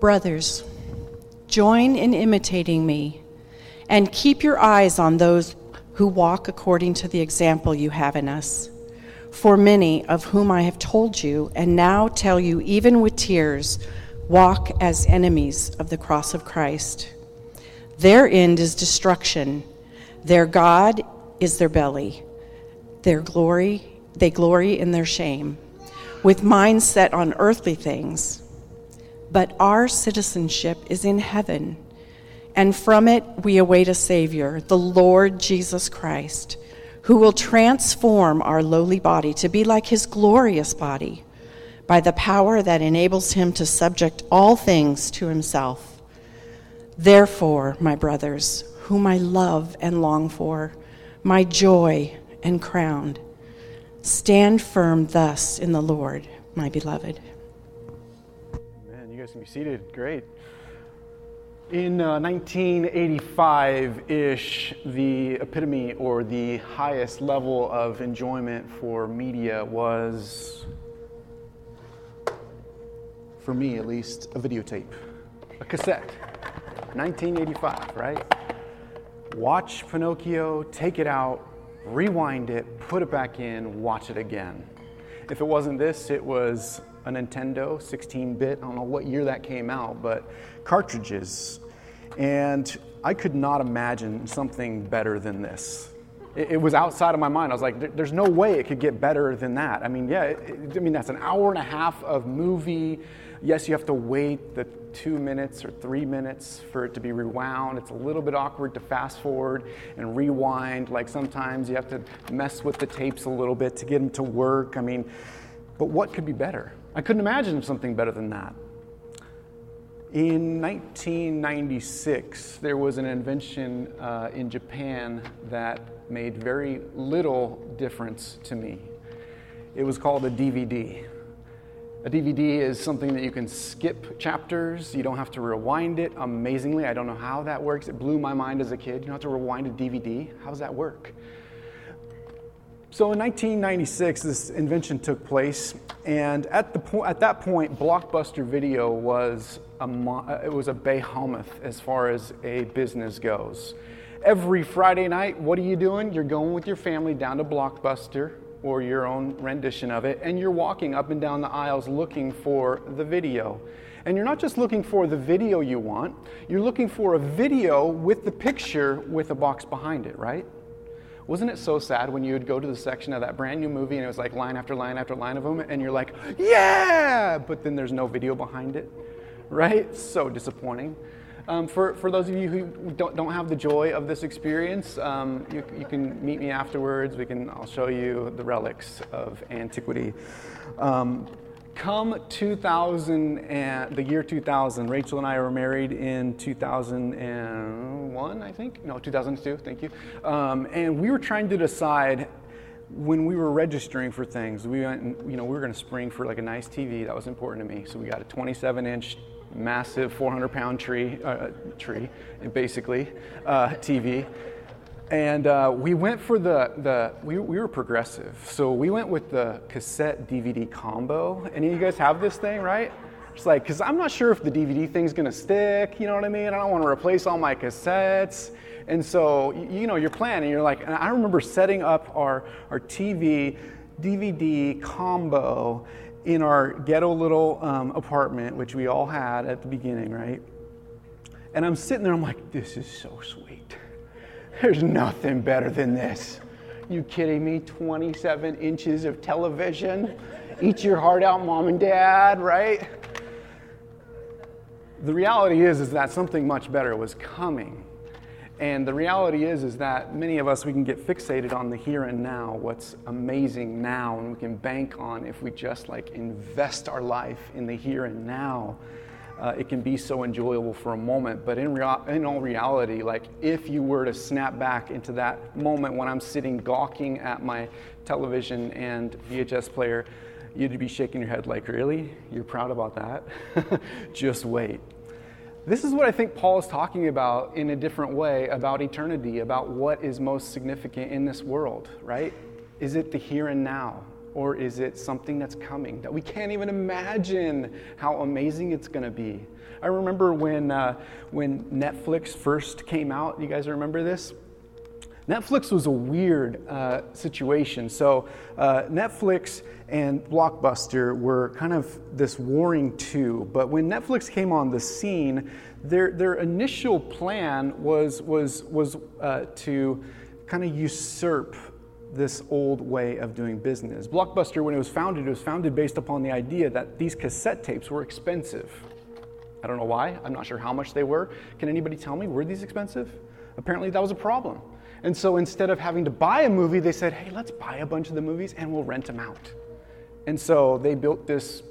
Brothers, join in imitating me and keep your eyes on those who walk according to the example you have in us. For many of whom I have told you, and now tell you even with tears, walk as enemies of the cross of Christ. Their end is destruction, their God is their belly, their glory, they glory in their shame, with minds set on earthly things. But our citizenship is in heaven, and from it we await a Savior, the Lord Jesus Christ, who will transform our lowly body to be like his glorious body by the power that enables him to subject all things to himself. Therefore, my brothers, whom I love and long for, my joy and crown, stand firm thus in the Lord, my beloved. Can be seated. Great. In uh, 1985 ish, the epitome or the highest level of enjoyment for media was for me at least, a videotape, a cassette. 1985, right? Watch Pinocchio, take it out, rewind it, put it back in, watch it again. If it wasn't this, it was a Nintendo 16 bit. I don't know what year that came out, but cartridges. And I could not imagine something better than this it, it was outside of my mind. I was like, there's no way it could get better than that. I mean, yeah, it, I mean, that's an hour and a half of movie. Yes, you have to wait the two minutes or three minutes for it to be rewound. It's a little bit awkward to fast forward and rewind. Like sometimes you have to mess with the tapes a little bit to get them to work. I mean, but what could be better? I couldn't imagine something better than that. In 1996, there was an invention uh, in Japan that made very little difference to me. It was called a DVD. A DVD is something that you can skip chapters. You don't have to rewind it. Amazingly, I don't know how that works. It blew my mind as a kid. You don't have to rewind a DVD. How does that work? So in 1996, this invention took place, and at, the po- at that point, Blockbuster Video was a, mo- it was a behemoth as far as a business goes every Friday night, what are you doing? You're going with your family down to Blockbuster or your own rendition of it, and you're walking up and down the aisles looking for the video. And you're not just looking for the video you want, you're looking for a video with the picture with a box behind it, right? Wasn't it so sad when you would go to the section of that brand new movie and it was like line after line after line of them, and you're like, yeah, but then there's no video behind it, right? So disappointing. Um, for, for those of you who don't, don't have the joy of this experience, um, you, you can meet me afterwards. We can, I'll show you the relics of antiquity. Um, come 2000 and the year 2000 rachel and i were married in 2001 i think. No 2002 thank you. Um, and we were trying to decide when we were registering for things. We went and, you know we were going to spring for like a nice tv that was important to me. So we got a 27 inch massive 400 pound tree, uh, tree, basically, uh, TV. And uh, we went for the, the we, we were progressive. So we went with the cassette DVD combo. Any of you guys have this thing, right? It's like, because I'm not sure if the DVD thing's gonna stick, you know what I mean? I don't wanna replace all my cassettes. And so, you know, you're planning, you're like, and I remember setting up our, our TV DVD combo in our ghetto little um, apartment, which we all had at the beginning, right? And I'm sitting there, I'm like, this is so sweet. There's nothing better than this. You kidding me? 27 inches of television. Eat your heart out, mom and dad, right? The reality is, is that something much better was coming. And the reality is, is that many of us, we can get fixated on the here and now, what's amazing now, and we can bank on if we just like invest our life in the here and now. Uh, it can be so enjoyable for a moment, but in, rea- in all reality, like if you were to snap back into that moment when I'm sitting gawking at my television and VHS player, you'd be shaking your head like, really? You're proud about that? Just wait. This is what I think Paul is talking about in a different way about eternity, about what is most significant in this world, right? Is it the here and now? Or is it something that's coming that we can't even imagine how amazing it's going to be? I remember when, uh, when Netflix first came out. You guys remember this? Netflix was a weird uh, situation. So, uh, Netflix and Blockbuster were kind of this warring two. But when Netflix came on the scene, their, their initial plan was, was, was uh, to kind of usurp this old way of doing business. Blockbuster, when it was founded, it was founded based upon the idea that these cassette tapes were expensive. I don't know why. I'm not sure how much they were. Can anybody tell me? Were these expensive? Apparently, that was a problem. And so instead of having to buy a movie, they said, hey, let's buy a bunch of the movies and we'll rent them out. And so they built this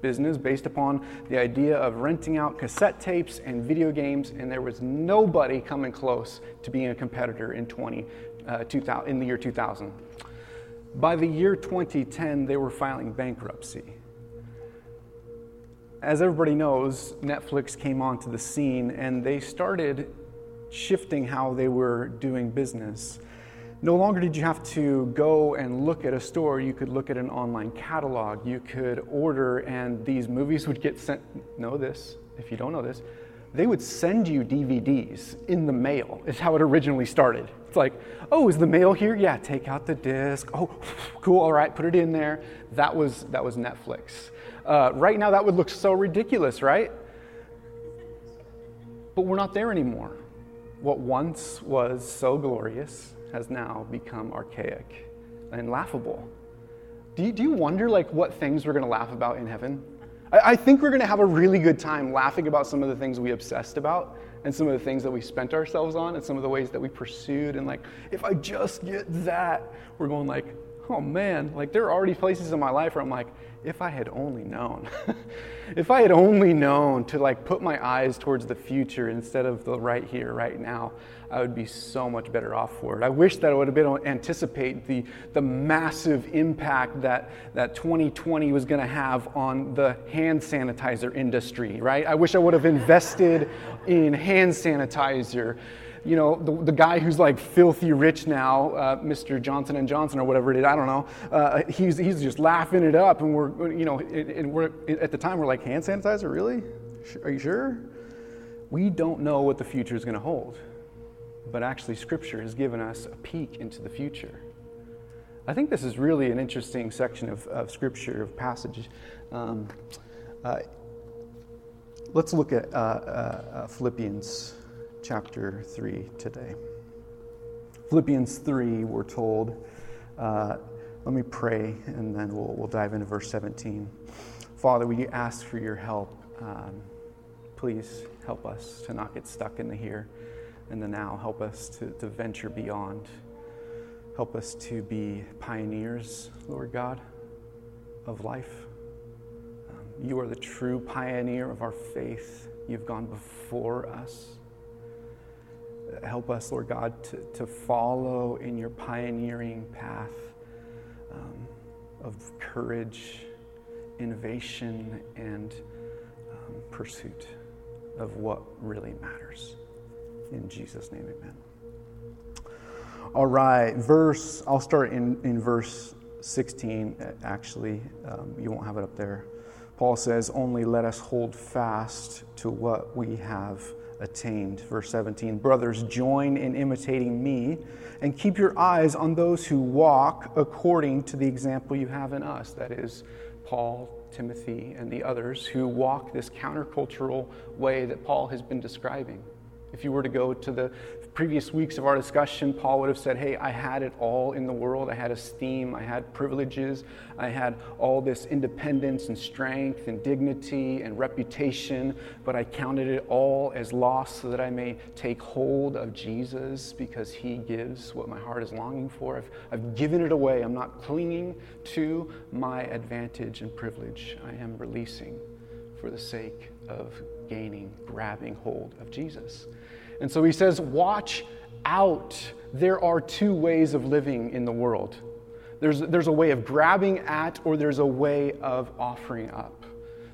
business based upon the idea of renting out cassette tapes and video games, and there was nobody coming close to being a competitor in 20, uh, 2000, in the year 2000. By the year 2010, they were filing bankruptcy. As everybody knows, Netflix came onto the scene and they started shifting how they were doing business. No longer did you have to go and look at a store, you could look at an online catalog. You could order, and these movies would get sent. Know this, if you don't know this, they would send you DVDs in the mail, is how it originally started. It's like, oh, is the mail here? Yeah, take out the disc. Oh, cool, all right, put it in there. That was, that was Netflix. Uh, right now, that would look so ridiculous, right? But we're not there anymore. What once was so glorious has now become archaic and laughable. Do you, do you wonder like what things we're going to laugh about in heaven? I, think we're going to have a really good time laughing about some of the things we obsessed about and some of the things that we spent ourselves on and some of the ways that we pursued and like if I just get that, we're going like, oh man, like there are already places in my life where I'm like, if I had only known. if I had only known to like put my eyes towards the future instead of the right here, right now, I would be so much better off for it. I wish that I would have been able to anticipate the, the massive impact that, that 2020 was going to have on the hand sanitizer industry, right? I wish I would have invested in hand sanitizer you know, the, the guy who's like filthy rich now, uh, Mr. Johnson and Johnson or whatever it is, I don't know. Uh, he's, he's just laughing it up, and we're, you know, and we're at the time we're like, hand sanitizer, really? Are you sure? We don't know what the future is going to hold, but actually, Scripture has given us a peek into the future. I think this is really an interesting section of, of Scripture, of passage. Um, uh, let's look at uh, uh, Philippians chapter 3 today. Philippians 3, we're told, uh, let me pray and then we'll, we'll dive into verse 17. Father, we ask for your help. Um, please help us to not get stuck in the here and the now. Help us to, to venture beyond. Help us to be pioneers, Lord God, of life. Um, you are the true pioneer of our faith. You've gone before us. Help us, Lord God, to, to follow in your pioneering path um, of courage, innovation, and um, pursuit of what really matters. In Jesus' name, amen. All right, verse, I'll start in, in verse 16, actually. Um, you won't have it up there. Paul says, Only let us hold fast to what we have attained. Verse 17 Brothers, join in imitating me and keep your eyes on those who walk according to the example you have in us. That is, Paul, Timothy, and the others who walk this countercultural way that Paul has been describing. If you were to go to the previous weeks of our discussion, Paul would have said, Hey, I had it all in the world. I had esteem, I had privileges, I had all this independence and strength and dignity and reputation, but I counted it all as loss so that I may take hold of Jesus because he gives what my heart is longing for. I've, I've given it away. I'm not clinging to my advantage and privilege. I am releasing for the sake of gaining, grabbing hold of Jesus. And so he says, Watch out. There are two ways of living in the world there's, there's a way of grabbing at, or there's a way of offering up.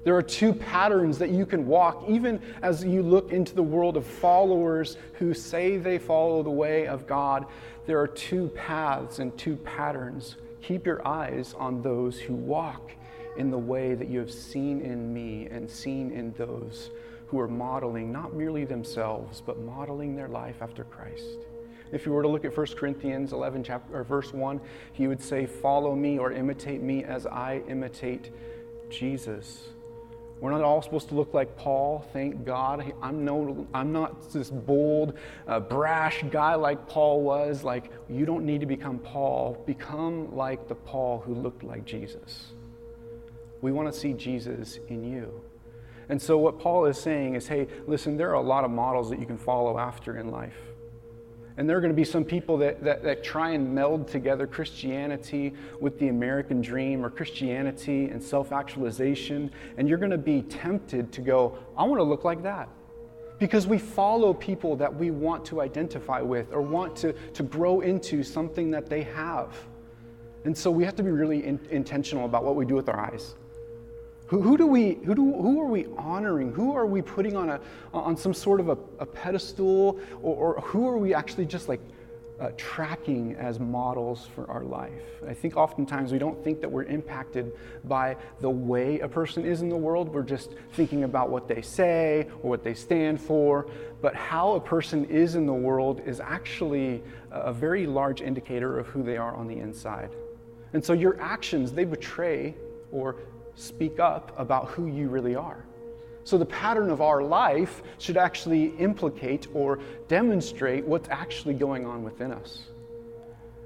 There are two patterns that you can walk, even as you look into the world of followers who say they follow the way of God. There are two paths and two patterns Keep your eyes on those who walk in the way that you have seen in me and seen in those who are modeling not merely themselves, but modeling their life after Christ. If you were to look at 1 Corinthians 11, chapter, or verse 1, he would say, Follow me or imitate me as I imitate Jesus. We're not all supposed to look like Paul, thank God. I'm, no, I'm not this bold, uh, brash guy like Paul was. Like, you don't need to become Paul. Become like the Paul who looked like Jesus. We want to see Jesus in you. And so, what Paul is saying is hey, listen, there are a lot of models that you can follow after in life. And there are going to be some people that, that, that, try and meld together Christianity with the American dream or Christianity and self actualization. And you're going to be tempted to go, I want to look like that. Because we follow people that we want to identify with or want to, to grow into something that they have. And so we have to be really in, intentional about what we do with our eyes. Who, who, do we, who, do, who are we honoring? Who are we putting on, a, on some sort of a, a pedestal? Or, or, who are we actually just like uh, tracking as models for our life? I think oftentimes we don't think that we're impacted by the way a person is in the world. We're just thinking about what they say or what they stand for. But how a person is in the world is actually a very large indicator of who they are on the inside. And so your actions, they betray or speak up about who you really are. So, the pattern of our life should actually implicate or demonstrate what's actually going on within us.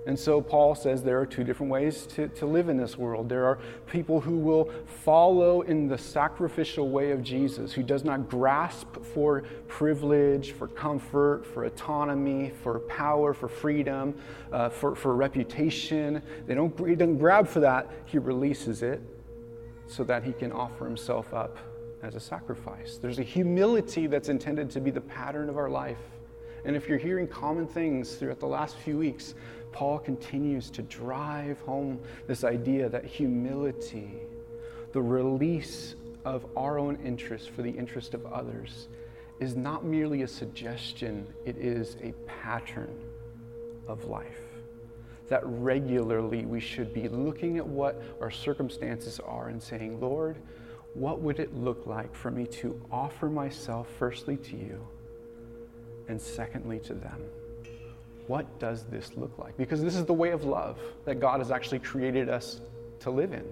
And so, Paul says there are two different ways to, to live in this world. There are people who will follow in the sacrificial way of Jesus, who does not grasp for privilege, for comfort, for autonomy, for power, for freedom, uh, for, for reputation. They don't, he doesn't grab for that, he releases it so that he can offer himself up as a sacrifice. There's a humility that's intended to be the pattern of our life. And if you're hearing common things throughout the last few weeks, Paul continues to drive home this idea that humility, the release of our own interest for the interest of others, is not merely a suggestion, it is a pattern of life that regularly we should be looking at what our circumstances are and saying, Lord, what would it look like for me to offer myself firstly to you and secondly to them? What does this look like? Because this is the way of love that God has actually created us to live in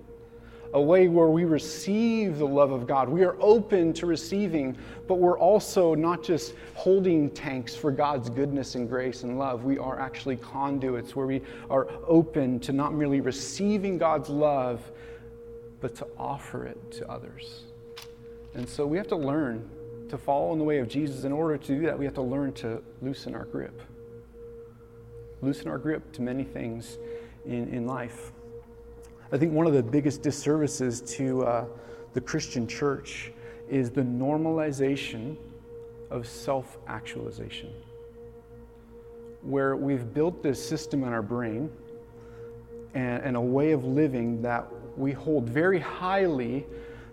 a way where we receive the love of God. We are open to receiving, but we're also not just holding tanks for God's goodness and grace and love. We are actually conduits where we are open to not merely receiving God's love, but to offer it to others. And so we have to learn to follow in the way of Jesus. In order to do that, we have to learn to loosen our grip. Loosen our grip to many things in, in life. I think one of the biggest disservices to uh, the Christian church is the normalization of self actualization, where we've built this system in our brain and, and, a way of living that we hold very highly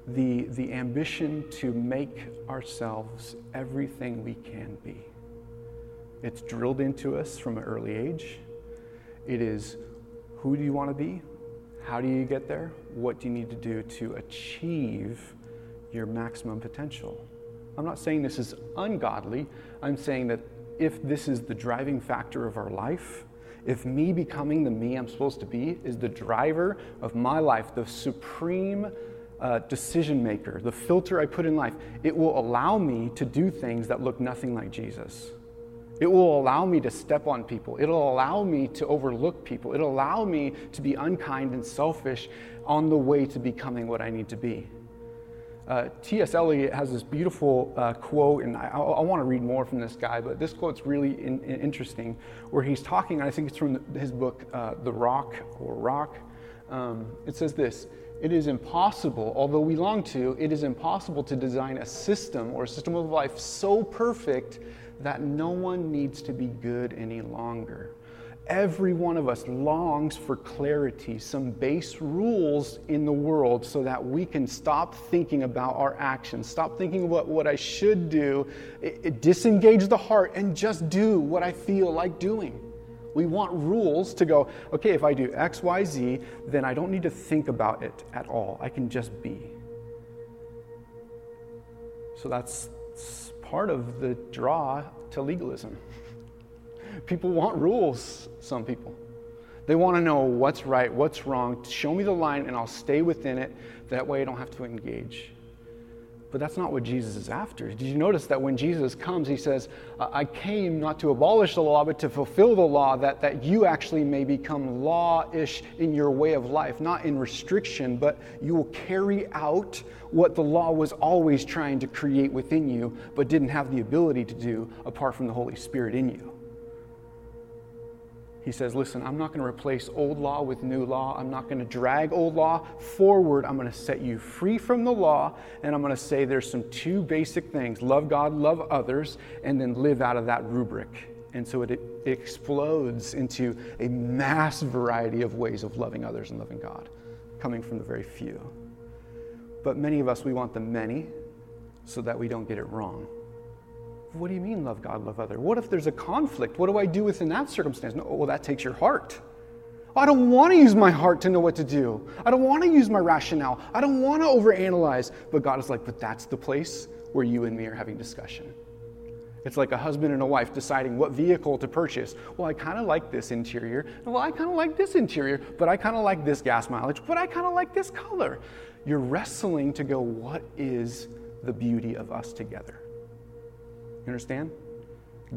the, the ambition to make ourselves everything we can be. It's drilled into us from an early age. It is who do you want to be? How do you get there? What do you need to do to achieve your maximum potential? I'm not saying this is ungodly. I'm saying that if this is the driving factor of our life, if me becoming the me I'm supposed to be is the driver of my life, the supreme uh, decision maker, the filter I put in life, it will allow me to do things that look nothing like Jesus. It will allow me to step on people. It'll allow me to overlook people. It'll allow me to be unkind and selfish on the way to becoming what I need to be. Uh, T.S. Eliot has this beautiful uh, quote, and I, I, I want to read more from this guy, but this quote's really in, in interesting, where he's talking, I think it's from the, his book, uh, The Rock or Rock. Um, it says this It is impossible, although we long to, it is impossible to design a system or a system of life so perfect that no one needs to be good any longer. Every one of us longs for clarity, some base rules in the world so that we can stop thinking about our actions, stop thinking about what I should do, it, it disengage the heart, and just do what I feel like doing. We want rules to go, okay, if I do X, Y, Z, then I don't need to think about it at all. I can just be. So that's part of the draw to legalism. People want rules, some people. They want to know what's right, what's wrong. Show me the line, and I'll stay within it. That way I don't have to engage. But that's not what Jesus is after. Did you notice that when Jesus comes, he says, I came not to abolish the law, but to fulfill the law, that, that you actually may become law ish in your way of life, not in restriction, but you will carry out what the law was always trying to create within you, but didn't have the ability to do apart from the Holy Spirit in you. He says, Listen, I'm not going to replace old law with new law. I'm not going to drag old law forward. I'm going to set you free from the law. And I'm going to say there's some two basic things love God, love others, and then live out of that rubric. And so it, it explodes into a mass variety of ways of loving others and loving God, coming from the very few. But many of us, we want the many so that we don't get it wrong. What do you mean, love God, love other? What if there's a conflict? What do I do within that circumstance? No, well, that takes your heart. I don't want to use my heart to know what to do. I don't want to use my rationale. I don't want to overanalyze. But God is like, but that's the place where you and me are having discussion. It's like a husband and a wife deciding what vehicle to purchase. Well, I kind of like this interior. Well, I kind of like this interior, but I kind of like this gas mileage, but I kind of like this color. You're wrestling to go, what is the beauty of us together? You understand?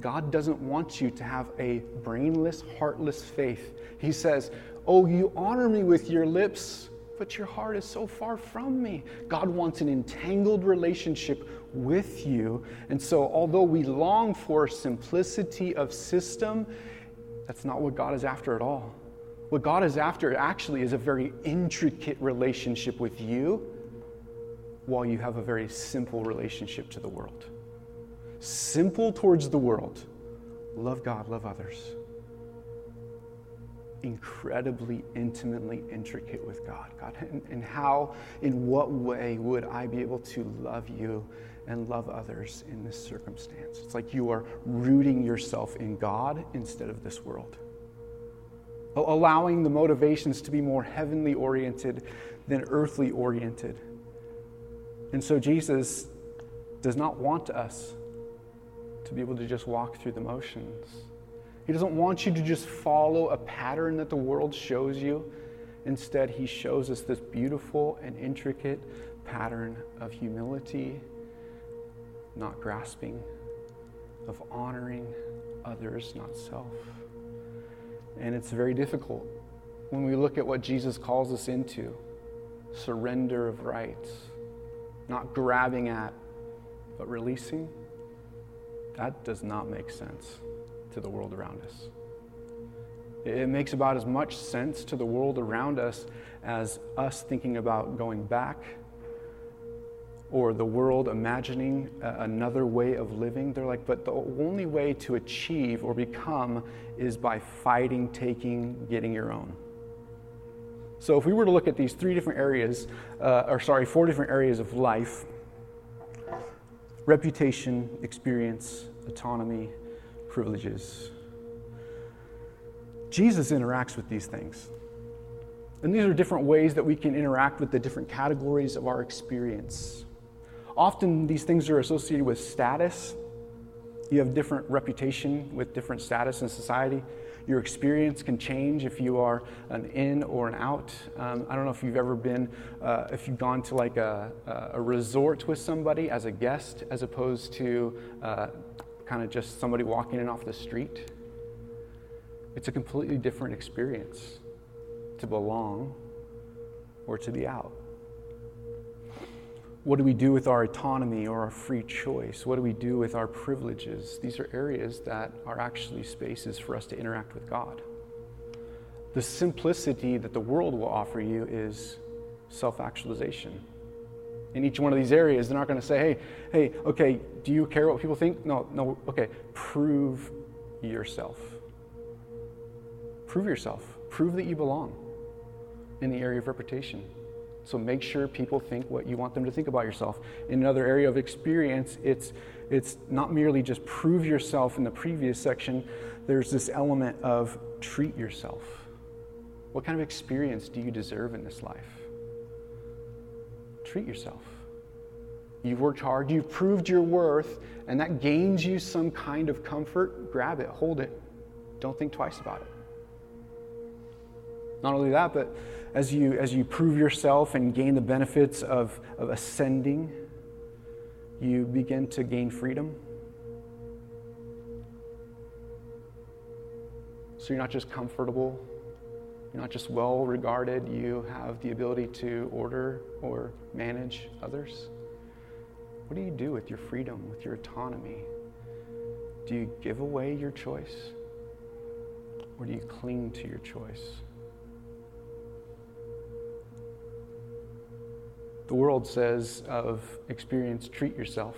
God doesn't want you to have a brainless, heartless faith. He says, Oh, you honor me with your lips, but your heart is so far from me. God wants an entangled relationship with you. And so, although we long for simplicity of system, that's not what God is after at all. What God is after actually is a very intricate relationship with you while you have a very simple relationship to the world simple towards the world. Love God, love others. Incredibly, intimately intricate with God. God, and, and how, in what way would I be able to love you and love others in this circumstance? It's like you are rooting yourself in God instead of this world. Allowing the motivations to be more heavenly oriented than earthly oriented. And so Jesus does not want us to be able to just walk through the motions. He doesn't want you to just follow a pattern that the world shows you. Instead, He shows us this beautiful and intricate pattern of humility, not grasping, of honoring others, not self. And it's very difficult when we look at what Jesus calls us into surrender of rights, not grabbing at, but releasing that does not make sense to the world around us. It makes about as much sense to the world around us as us thinking about going back or the world imagining another way of living. They're like, but the only way to achieve or become is by fighting, taking, getting your own. So if we were to look at these three different areas, uh, or sorry, four different areas of life, reputation, experience, autonomy, privileges. Jesus interacts with these things. And these are different ways that we can interact with the different categories of our experience. Often these things are associated with status. You have different reputation with different status in society. Your experience can change if you are an in or an out. Um, I don't know if you've ever been, uh, if you've gone to like a, a, resort with somebody as a guest as opposed to uh, kind of just somebody walking in off the street. It's a completely different experience to belong or to be out. What do we do with our autonomy or our free choice? What do we do with our privileges? These are areas that are actually spaces for us to interact with God. The simplicity that the world will offer you is self actualization. In each one of these areas, they're not going to say, hey, hey, okay, do you care what people think? No, no, okay, prove yourself. Prove yourself. Prove that you belong in the area of reputation So make sure people think what you want them to think about yourself. In another area of experience, it's, it's not merely just prove yourself in the previous section, there's this element of treat yourself. What kind of experience do you deserve in this life? Treat yourself. You've worked hard, you've proved your worth, and that gains you some kind of comfort. Grab it, hold it. Don't think twice about it. Not only that, but as you, as you prove yourself and gain the benefits of, of ascending, you begin to gain freedom. So you're not just comfortable, you're not just well regarded, you have the ability to order or manage others. What do you do with your freedom, with your autonomy? Do you give away your choice? Or do you cling to your choice? The world says of experience, treat yourself.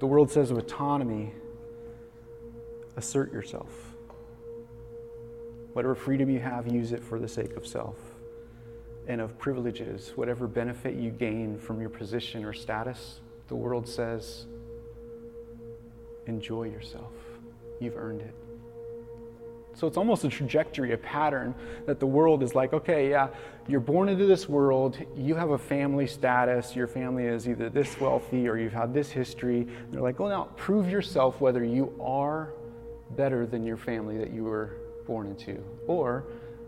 The world says of autonomy, assert yourself. Whatever freedom you have, use it for the sake of self. And of privileges, whatever benefit you gain from your position or status, the world says, enjoy yourself. You've earned it. So it's almost a trajectory, a pattern that the world is like, okay, yeah, you're born into this world, you have a family status, your family is either this wealthy or you've had this history. They're like, well, now prove yourself whether you are better than your family that you were born into or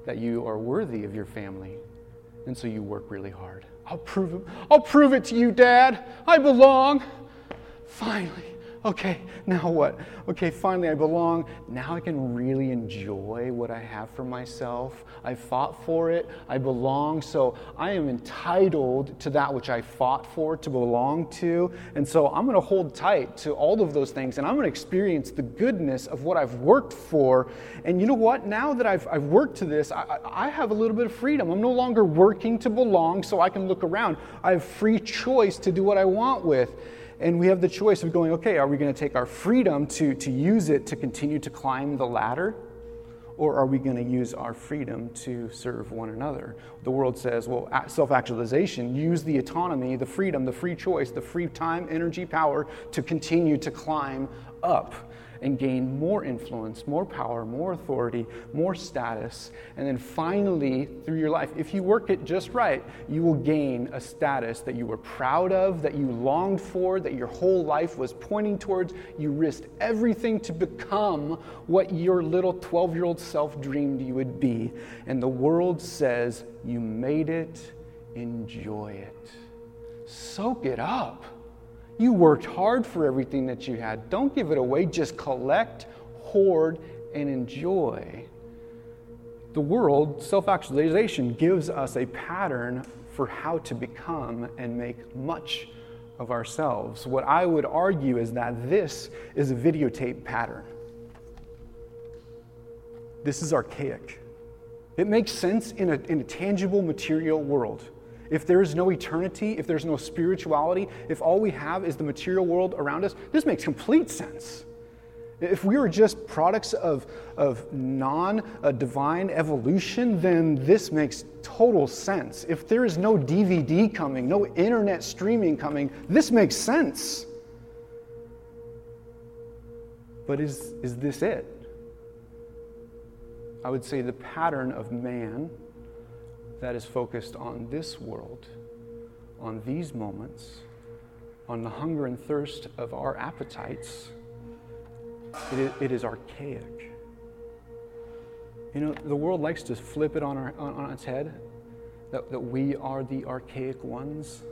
that you are worthy of your family. And so you work really hard. I'll prove it. I'll prove it to you, Dad. I belong. Finally okay, now what? Okay, finally I belong. Now I can really enjoy what I have for myself. I fought for it. I belong. So I am entitled to that which I fought for to belong to. And so I'm going to hold tight to all of those things and I'm going to experience the goodness of what I've worked for. And you know what? Now that I've, I've worked to this, I, I have a little bit of freedom. I'm no longer working to belong so I can look around. I have free choice to do what I want with. And we have the choice of going, okay, are we going to take our freedom to, to use it to continue to climb the ladder? Or are we going to use our freedom to serve one another? The world says, well, self actualization, use the autonomy, the freedom, the free choice, the free time, energy, power to continue to climb up and gain more influence, more power, more authority, more status. And then finally, through your life, if you work it just right, you will gain a status that you were proud of, that you longed for, that your whole life was pointing towards. You risked everything to become what your little 12 year old self dreamed you would be. And the world says, You made it, enjoy it. Soak it up. You worked hard for everything that you had. Don't give it away. Just collect, hoard, and enjoy. The world, self actualization, gives us a pattern for how to become and make much of ourselves. What I would argue is that this is a videotape pattern. This is archaic. It makes sense in a, in a tangible material world. If there is no eternity, if there's no spirituality, if all we have is the material world around us, this makes complete sense. If we were just products of, of non uh, divine evolution, then this makes total sense. If there is no DVD coming, no internet streaming coming, this makes sense. But is, is this it? I would say the pattern of man that is focused on this world, on these moments, on the hunger and thirst of our appetites, it is, it is archaic. You know, the world likes to flip it on, our, on, on its head that, that we are the archaic ones,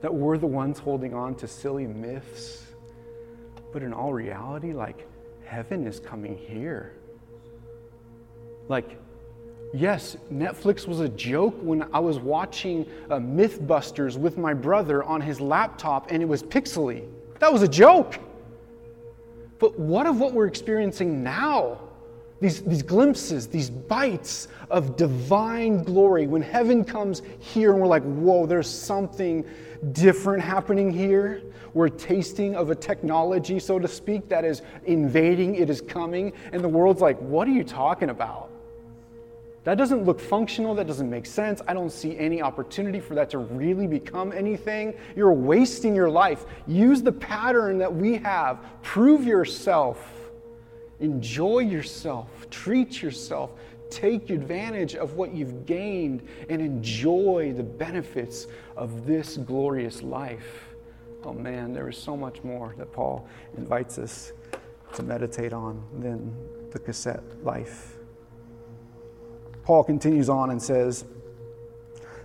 that we're the ones holding on to silly myths. But in all reality, like, heaven is coming here. Like, Yes, Netflix was a joke when I was watching uh, Mythbusters with my brother on his laptop and it was pixely. That was a joke. But what of what we're experiencing now? These, these glimpses, these bites of divine glory. When heaven comes here and we're like, whoa, there's something different happening here. We're tasting of a technology, so to speak, that is invading, it is coming. And the world's like, what are you talking about? That doesn't look functional. That doesn't make sense. I don't see any opportunity for that to really become anything. You're wasting your life. Use the pattern that we have. Prove yourself. Enjoy yourself. Treat yourself. Take advantage of what you've gained and enjoy the benefits of this glorious life. Oh man, there is so much more that Paul invites us to meditate on than the cassette life. Paul continues on and says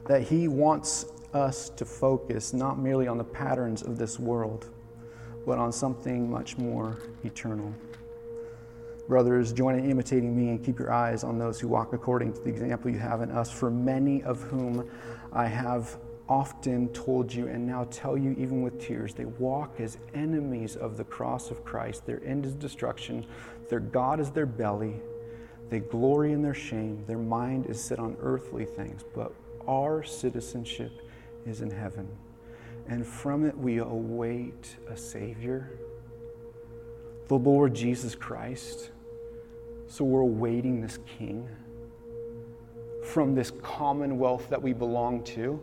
that he wants us to focus not merely on the patterns of this world, but on something much more eternal. Brothers, join in imitating me and keep your eyes on those who walk according to the example you have in us, for many of whom I have often told you and now tell you even with tears they walk as enemies of the cross of Christ. Their end is destruction, their God is their belly. They glory in their shame. Their mind is set on earthly things, but our citizenship is in heaven. And from it we await a Savior, the Lord Jesus Christ. So we're awaiting this King from this commonwealth that we belong to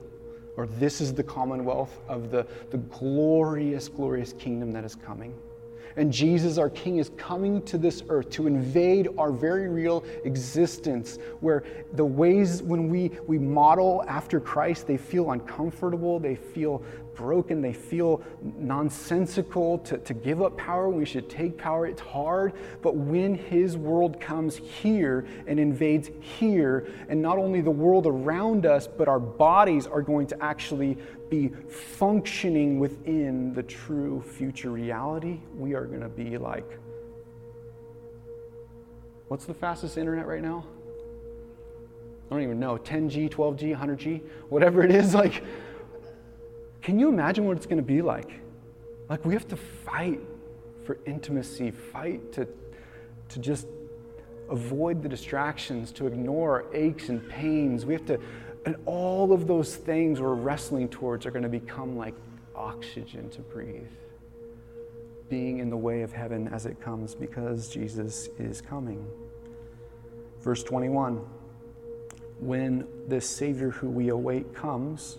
or this is the commonwealth of the, the glorious, glorious kingdom that is coming. And Jesus, our King, is coming to this earth to invade our very real existence, where the ways when we, we model after Christ, they feel uncomfortable, they feel broken, they feel nonsensical to, to give up power. We should take power. It's hard. But when His world comes here and invades here, and not only the world around us, but our bodies are going to actually be functioning within the true future reality, we are going to be like, what's the fastest internet right now? I don't even know, 10G, 12G, 100G, whatever it is. Like, can you imagine what it's going to be like? Like, we have to fight for intimacy, fight to, to just avoid the distractions, to ignore aches and pains. We have to, and all of those things we're wrestling towards are going to become like oxygen to breathe, being in the way of heaven as it comes because Jesus is coming. Verse 21 When this Savior who we await comes,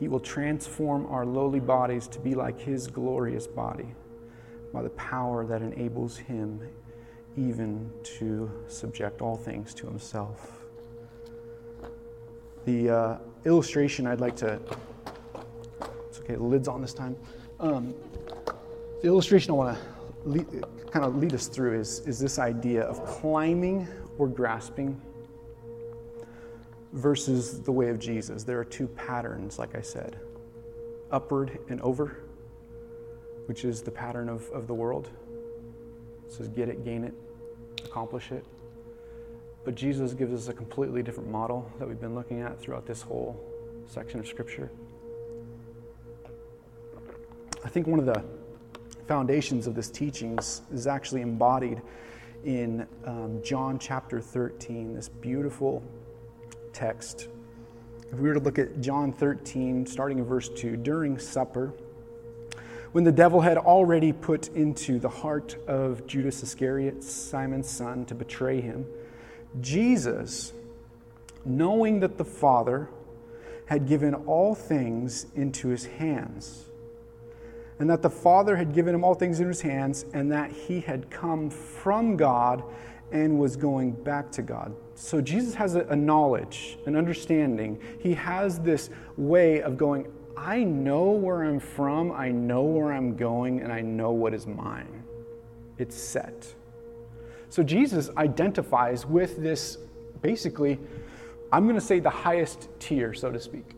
he will transform our lowly bodies to be like His glorious body by the power that enables Him even to subject all things to Himself. The uh, illustration I'd like to, it's okay, the lid's on this time. Um, the illustration I want to kind of lead us through is, is this idea of climbing or grasping versus the way of Jesus. There are two patterns, like I said upward and over, which is the pattern of, of the world. It says, get it, gain it, accomplish it. But Jesus gives us a completely different model that we've been looking at throughout this whole section of Scripture. I think one of the foundations of this teachings is actually embodied in um, John chapter 13, this beautiful text. If we were to look at John 13, starting in verse 2, during supper, when the devil had already put into the heart of Judas Iscariot, Simon's son, to betray him, Jesus, knowing that the Father had given all things into his hands, and that the Father had given him all things in his hands, and that he had come from God and was going back to God. So Jesus has a, knowledge, an understanding. He has this way of going, I know where I'm from, I know where I'm going, and I know what is mine. It's set. So Jesus identifies with this basically, I'm going to say the highest tier, so to speak.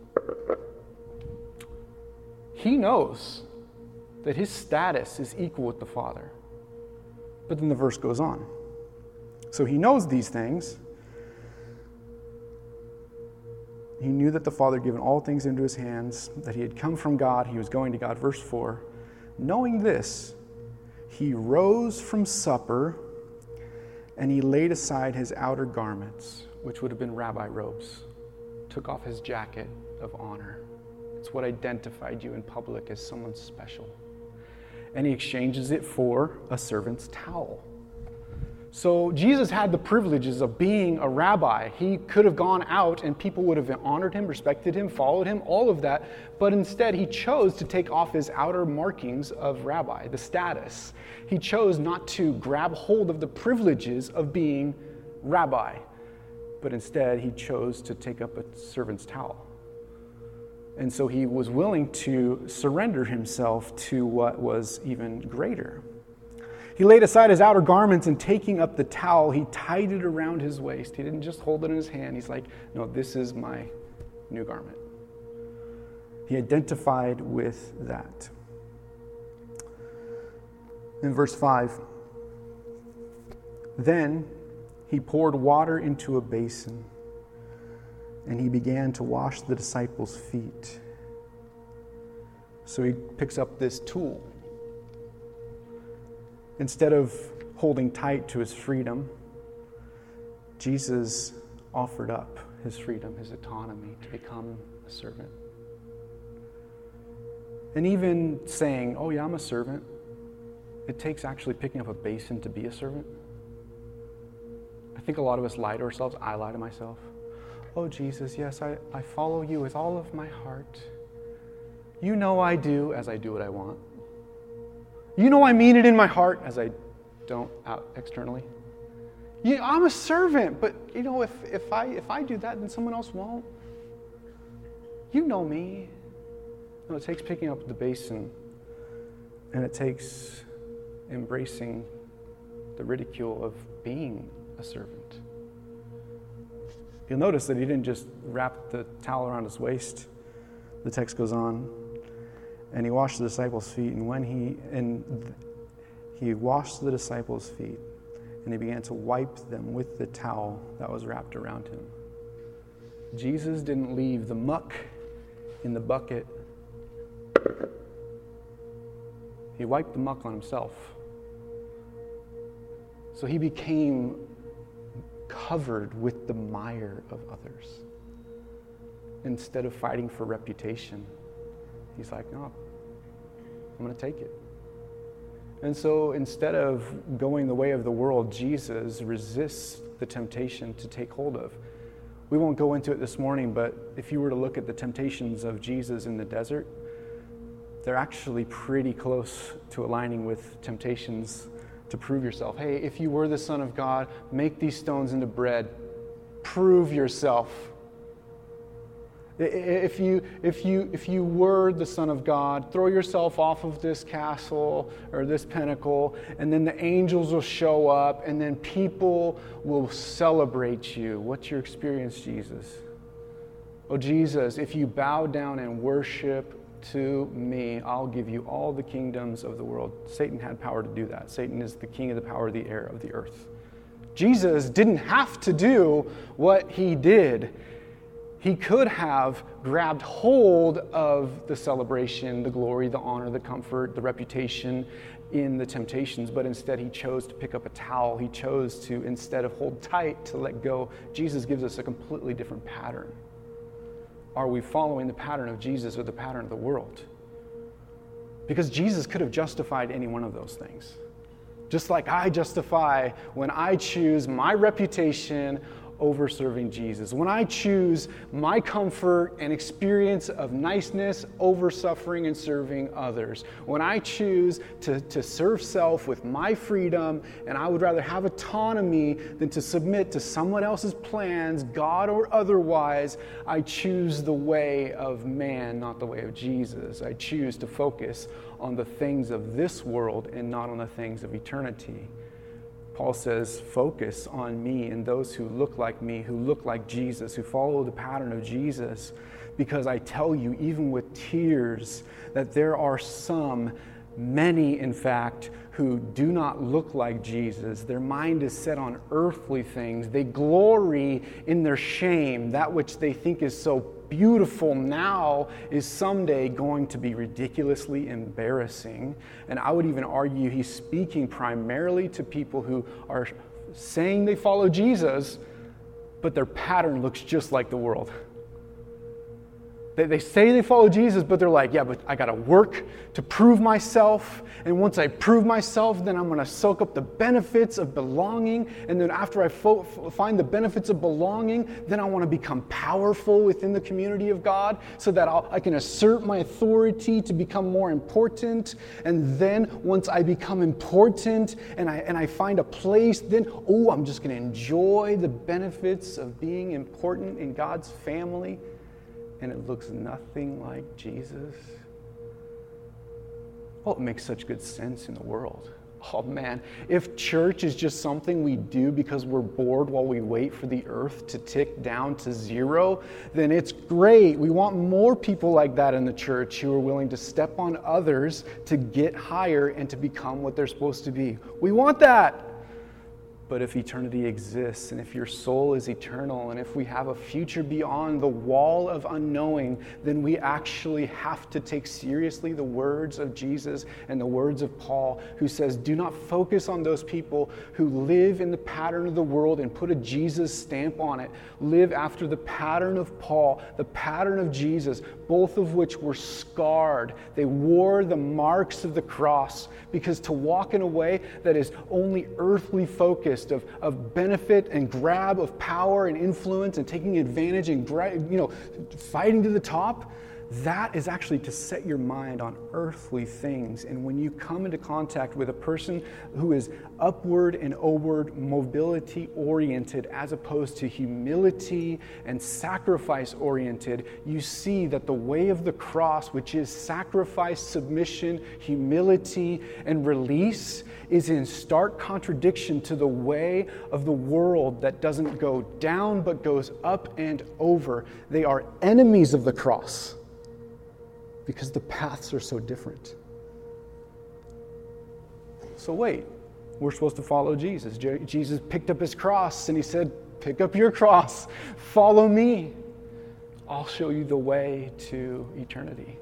He knows that his status is equal with the Father. But then the verse goes on. So he knows these things. He knew that the Father had given all things into his hands, that he had come from God, he was going to God. Verse 4 Knowing this, he rose from supper and he laid aside his outer garments, which would have been rabbi robes, took off his jacket of honor. It's what identified you in public as someone special. And he exchanges it for a servant's towel. So Jesus had the privileges of being a rabbi. He could have gone out and people would have honored him, respected him, followed him, all of that. But instead, he chose to take off his outer markings of rabbi, the status. He chose not to grab hold of the privileges of being rabbi, but instead, he chose to take up a servant's towel. And so he was willing to surrender himself to what was even greater. He laid aside his outer garments and taking up the towel, he tied it around his waist. He didn't just hold it in his hand. He's like, no, this is my new garment. He identified with that. In verse 5, then he poured water into a basin and he began to wash the disciples' feet. So he picks up this tool Instead of holding tight to his freedom, Jesus offered up his freedom, his autonomy to become a servant. And even saying, Oh, yeah, I'm a servant, it takes actually picking up a basin to be a servant. I think a lot of us lie to ourselves. I lie to myself. Oh, Jesus, yes, I, I follow you with all of my heart. You know I do as I do what I want. You know I mean it in my heart as I don't out externally. You I'm a servant, but you know, if, if, I, if I do that, then someone else won't. You know me. No, it takes picking up the basin, and it takes embracing the ridicule of being a servant. You'll notice that he didn't just wrap the towel around his waist. The text goes on and he washed the disciples' feet. And when he and he washed the disciples' feet, and he began to wipe them with the towel that was wrapped around him. Jesus didn't leave the muck in the bucket. He wiped the muck on himself. So he became covered with the mire of others. Instead of fighting for reputation, he's like, no, I'm going to take it. And so instead of going the way of the world, Jesus resists the temptation to take hold of. We won't go into it this morning, but if you were to look at the temptations of Jesus in the desert, they're actually pretty close to aligning with temptations to prove yourself. Hey, if you were the Son of God, make these stones into bread. Prove yourself. If you, if, you, if you were the Son of God, throw yourself off of this castle or this pinnacle, and then the angels will show up, and then people will celebrate you. What's your experience, Jesus? Oh, Jesus, if you bow down and worship to me, I'll give you all the kingdoms of the world. Satan had power to do that. Satan is the king of the power of the air, of the earth. Jesus didn't have to do what he did he could have grabbed hold of the celebration, the glory, the honor, the comfort, the reputation in the temptations, but instead he chose to pick up a towel. He chose to, instead of hold tight, to let go. Jesus gives us a completely different pattern. Are we following the pattern of Jesus or the pattern of the world? Because Jesus could have justified any one of those things. Just like I justify when I choose my reputation over serving Jesus. When I choose my comfort and experience of niceness over suffering and serving others. When I choose to, to serve self with my freedom and I would rather have autonomy than to submit to someone else's plans, God or otherwise, I choose the way of man, not the way of Jesus. I choose to focus on the things of this world and not on the things of eternity. Paul says, focus on me and those who look like me, who look like Jesus, who follow the pattern of Jesus. Because I tell you, even with tears, that there are some, many in fact, who do not look like Jesus. Their mind is set on earthly things. They glory in their shame, that which they think is so beautiful now is someday going to be ridiculously embarrassing. And I would even argue he's speaking primarily to people who are saying they follow Jesus, but their pattern looks just like the world. They, they say they follow Jesus, but they're like, yeah, but I got to work to prove myself. And once I prove myself, then I'm going to soak up the benefits of belonging. And then after I fo- find the benefits of belonging, then I want to become powerful within the community of God so that I'll, I can assert my authority to become more important. And then once I become important and I, and I find a place, then, oh, I'm just going to enjoy the benefits of being important in God's family and it looks nothing like Jesus? Oh, it makes such good sense in the world. Oh man, if church is just something we do because we're bored while we wait for the earth to tick down to zero, then it's great. We want more people like that in the church who are willing to step on others to get higher and to become what they're supposed to be. We want that. But if eternity exists, and if your soul is eternal, and if we have a future beyond the wall of unknowing, then we actually have to take seriously the words of Jesus and the words of Paul, who says, Do not focus on those people who live in the pattern of the world and put a Jesus stamp on it. Live after the pattern of Paul, the pattern of Jesus, both of which were scarred. They wore the marks of the cross because to walk in a way that is only earthly focused of, of benefit and grab of power and influence and taking advantage and you know, fighting to the top, that is actually to set your mind on earthly things. And when you come into contact with a person who is upward and onward mobility oriented as opposed to humility and sacrifice oriented, you see that the way of the cross, which is sacrifice, submission, humility, and release, is in stark contradiction to the way of the world that doesn't go down but goes up and over. They are enemies of the cross because the paths are so different. So, wait, we're supposed to follow Jesus. Jesus picked up his cross and he said, Pick up your cross, follow me. I'll show you the way to eternity.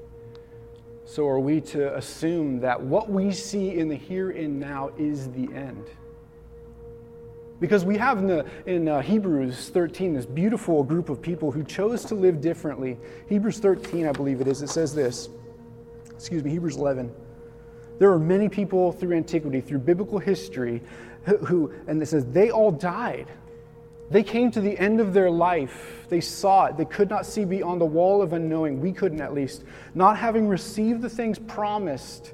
So, are we to assume that what we see in the here and now is the end? Because we have in, the, in uh, Hebrews 13 this beautiful group of people who chose to live differently. Hebrews 13, I believe it is, it says this. Excuse me, Hebrews 11. There are many people through antiquity, through biblical history, who, who and it says, they all died. They came to the end of their life. They saw it. They could not see beyond the wall of unknowing. We couldn't, at least. Not having received the things promised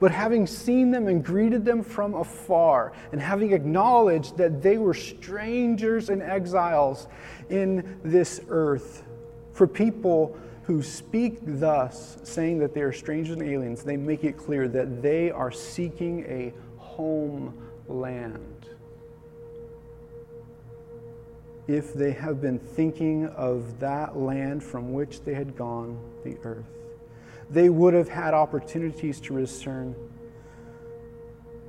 but having seen them and greeted them from afar, and having acknowledged that they were strangers and exiles in this earth, for people who speak thus, saying that they are strangers and aliens, they make it clear that they are seeking a homeland. If they have been thinking of that land from which they had gone, the earth they would have had opportunities to return.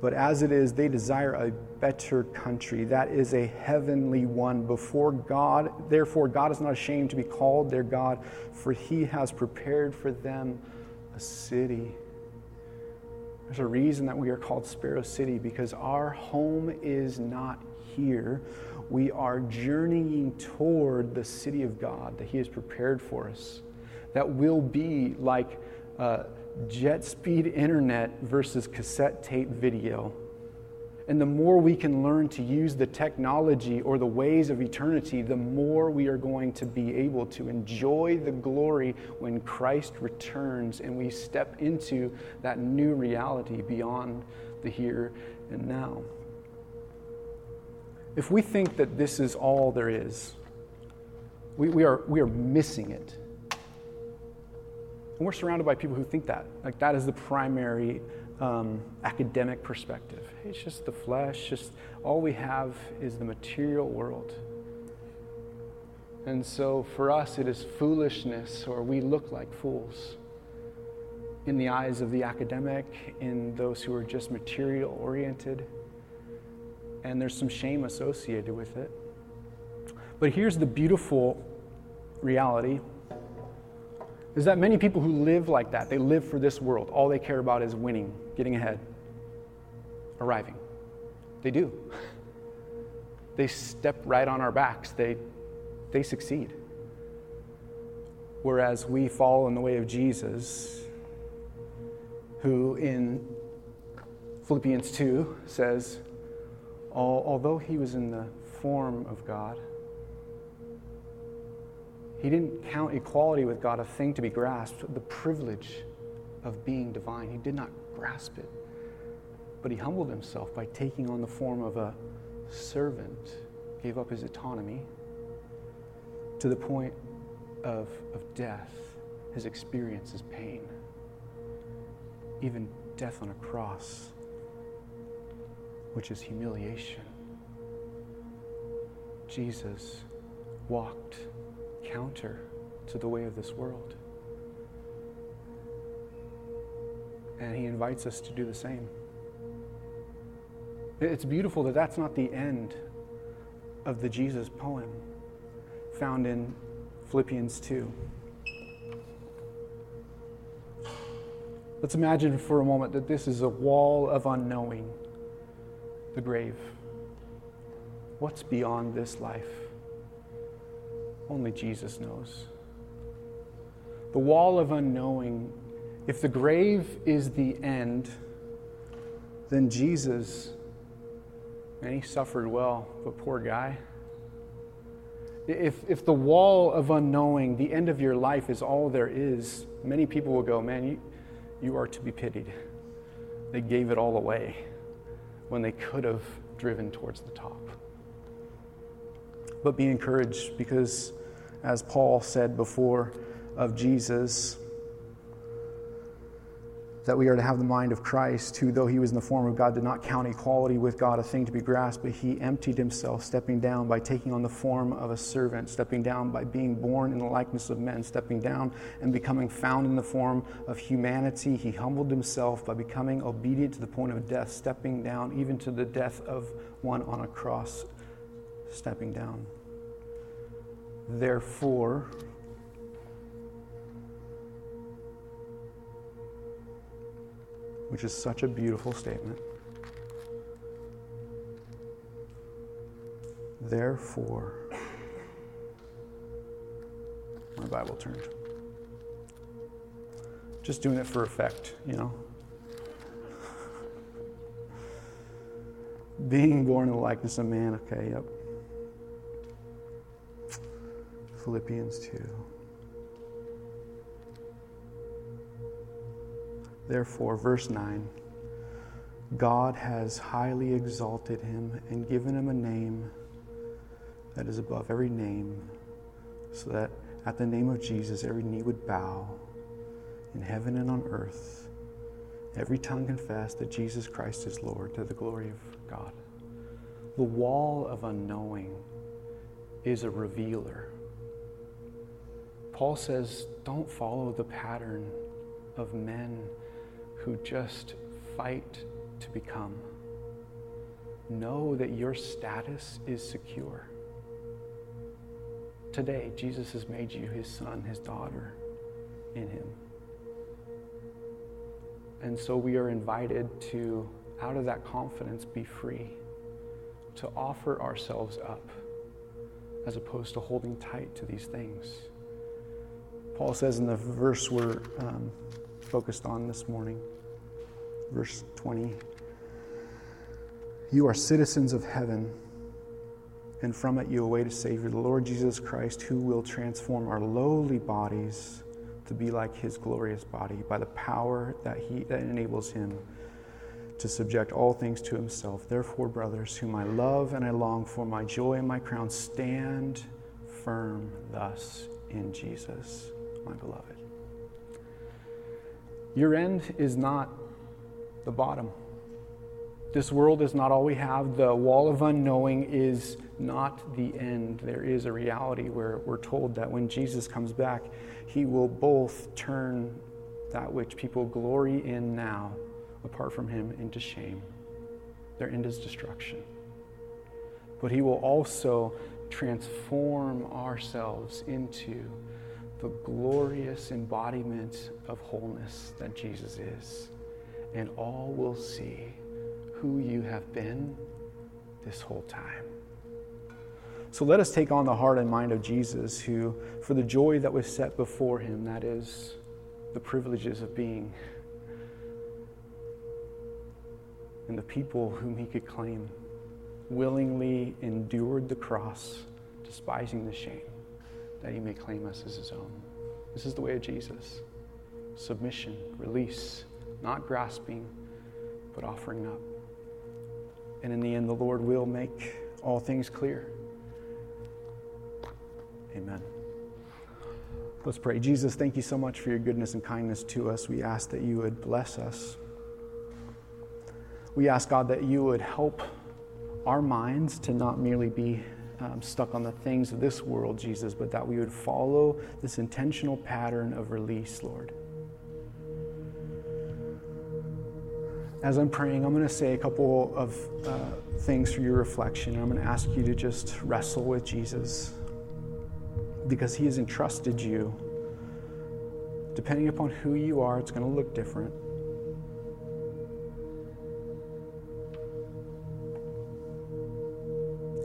But as it is, they desire a better country. That is a heavenly one before God. Therefore, God is not ashamed to be called their God, for he has prepared for them a city. There's a reason that we are called Sparrow City because our home is not here. We are journeying toward the city of God that He has prepared for us, that will be like uh, jet speed internet versus cassette tape video. And the more we can learn to use the technology or the ways of eternity, the more we are going to be able to enjoy the glory when Christ returns and we step into that new reality beyond the here and now. If we think that this is all there is, we, we, are, we are missing it. And we're surrounded by people who think that. Like that is the primary um, academic perspective. It's just the flesh, just all we have is the material world. And so for us, it is foolishness, or we look like fools in the eyes of the academic, in those who are just material oriented. And there's some shame associated with it. But here's the beautiful reality is that many people who live like that, they live for this world. All they care about is winning, getting ahead, arriving. They do. They step right on our backs, they, they succeed. Whereas we fall in the way of Jesus, who in Philippians 2 says, although he was in the form of God, he didn't count equality with God a thing to be grasped, the privilege of being divine. He did not grasp it. But he humbled himself by taking on the form of a servant, gave up his autonomy to the point of, of death. His experience is pain, even death on a cross, which is humiliation. Jesus walked counter to the way of this world. And he invites us to do the same. It's beautiful that that's not the end of the Jesus poem found in Philippians 2. Let's imagine for a moment that this is a wall of unknowing, the grave. What's beyond this life? Only Jesus knows. The wall of unknowing, if the grave is the end, then Jesus, and he suffered well, but poor guy. If, if the wall of unknowing, the end of your life is all there is, many people will go, man, you, you are to be pitied. They gave it all away when they could have driven towards the top. But be encouraged because as Paul said before of Jesus, that we are to have the mind of Christ, who, though he was in the form of God, did not count equality with God a thing to be grasped, but he emptied himself, stepping down by taking on the form of a servant, stepping down by being born in the likeness of men, stepping down and becoming found in the form of humanity. He humbled himself by becoming obedient to the point of death, stepping down even to the death of one on a cross, stepping down. Therefore, which is such a beautiful statement. Therefore, my Bible turned. Just doing it for effect, you know. Being born in the likeness of man, okay, yep. Philippians 2. Therefore, verse 9 God has highly exalted him and given him a name that is above every name, so that at the name of Jesus every knee would bow in heaven and on earth, every tongue confess that Jesus Christ is Lord to the glory of God. The wall of unknowing is a revealer Paul says, don't follow the pattern of men who just fight to become. Know that your status is secure. Today, Jesus has made you his son, his daughter in him. And so we are invited to, out of that confidence, be free, to offer ourselves up as opposed to holding tight to these things. Paul says in the verse we're um, focused on this morning, verse 20 You are citizens of heaven, and from it you await a Savior, the Lord Jesus Christ, who will transform our lowly bodies to be like his glorious body by the power that, he, that enables him to subject all things to himself. Therefore, brothers, whom I love and I long for, my joy and my crown, stand firm thus in Jesus my beloved. Your end is not the bottom. This world is not all we have. The wall of unknowing is not the end. There is a reality where we're told that when Jesus comes back, he will both turn that which people glory in now, apart from him, into shame. Their end is destruction. But he will also transform ourselves into the glorious embodiment of wholeness that Jesus is. And all will see who you have been this whole time. So let us take on the heart and mind of Jesus, who, for the joy that was set before him, that is, the privileges of being and the people whom he could claim, willingly endured the cross, despising the shame, that he may claim us as his own. This is the way of Jesus submission, release, not grasping, but offering up. And in the end, the Lord will make all things clear. Amen. Let's pray. Jesus, thank you so much for your goodness and kindness to us. We ask that you would bless us. We ask, God, that you would help our minds to not merely be um, stuck on the things of this world, Jesus, but that we would follow this intentional pattern of release, Lord. As I'm praying, I'm going to say a couple of uh, things for your reflection. I'm going to ask you to just wrestle with Jesus because he has entrusted you. Depending upon who you are, it's going to look different.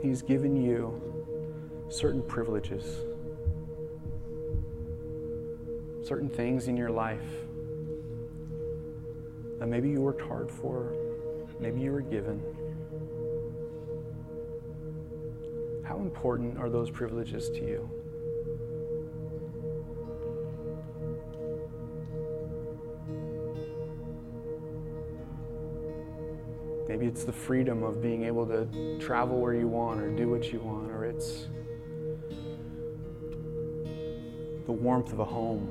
He's given you certain privileges, certain things in your life that maybe you worked hard for, maybe you were given. How important are those privileges to you? Maybe it's the freedom of being able to travel where you want or do what you want, or it's the warmth of a home,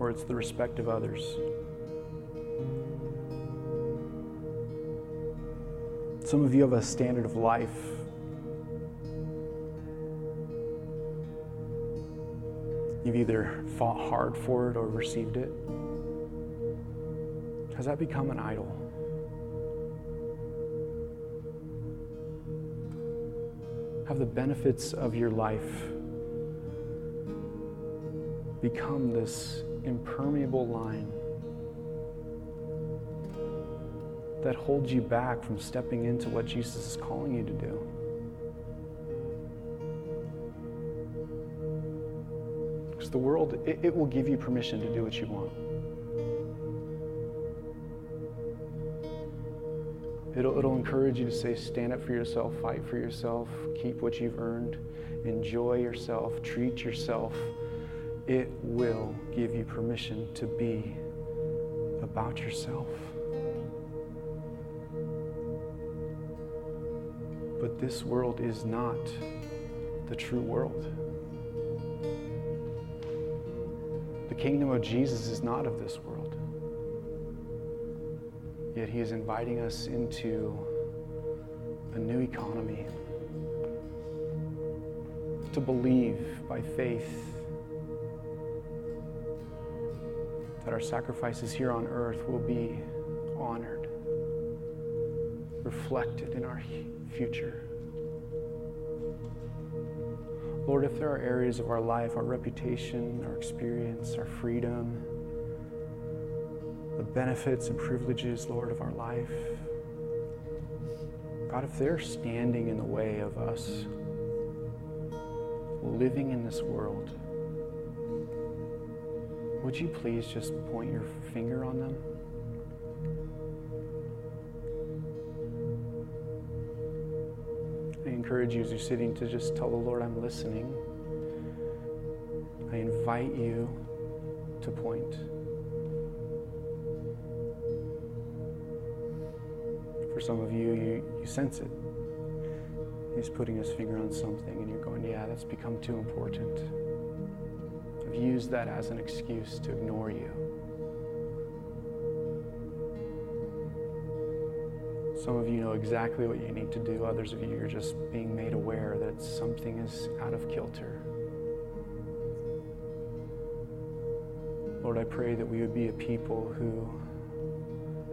or it's the respect of others. Some of you have a standard of life. You've either fought hard for it or received it. Has that become an idol? Have the benefits of your life become this impermeable line that holds you back from stepping into what Jesus is calling you to do? Because the world, it, it will give you permission to do what you want. It'll, it'll encourage you to say, stand up for yourself, fight for yourself, keep what you've earned, enjoy yourself, treat yourself. It will give you permission to be about yourself. But this world is not the true world. The kingdom of Jesus is not of this world. He is inviting us into a new economy. To believe by faith that our sacrifices here on earth will be honored, reflected in our future. Lord, if there are areas of our life, our reputation, our experience, our freedom, the benefits and privileges, Lord, of our life. God, if they're standing in the way of us living in this world, would you please just point your finger on them? I encourage you as you're sitting to just tell the Lord, I'm listening. I invite you to point. Some of you, you, you sense it. He's putting his finger on something, and you're going, Yeah, that's become too important. I've used that as an excuse to ignore you. Some of you know exactly what you need to do. Others of you you are just being made aware that something is out of kilter. Lord, I pray that we would be a people who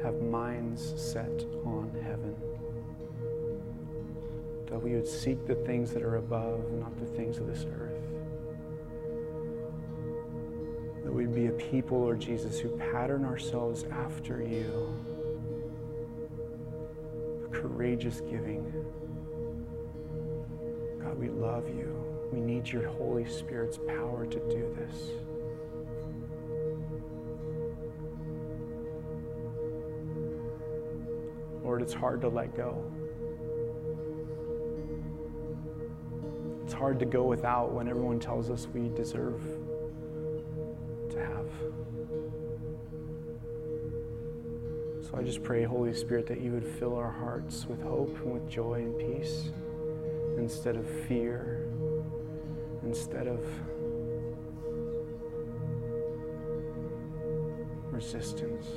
have minds set on heaven. That we would seek the things that are above, not the things of this earth. That we'd be a people, Lord Jesus, who pattern ourselves after you. courageous giving. God, we love you. We need your Holy Spirit's power to do this. Lord, it's hard to let go. It's hard to go without when everyone tells us we deserve to have. So I just pray, Holy Spirit, that you would fill our hearts with hope and with joy and peace instead of fear, instead of resistance.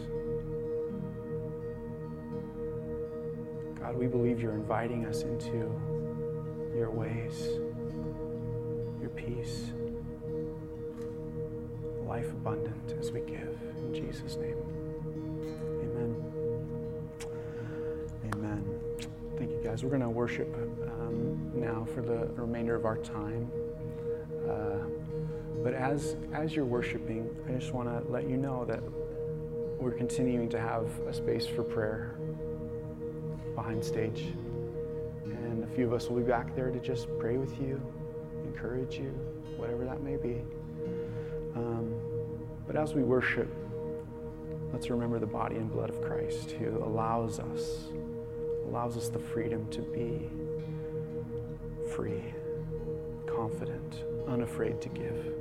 God, we believe you're inviting us into your ways, your peace, life abundant as we give. In Jesus' name. Amen. Amen. Thank you, guys. We're going to worship um, now for the remainder of our time. Uh, but as as you're worshiping, I just want to let you know that we're continuing to have a space for prayer behind stage, and a few of us will be back there to just pray with you, encourage you, whatever that may be. Um, but as we worship, let's remember the body and blood of Christ who allows us allows us the freedom to be free, confident, unafraid to give.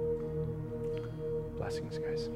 Blessings, guys.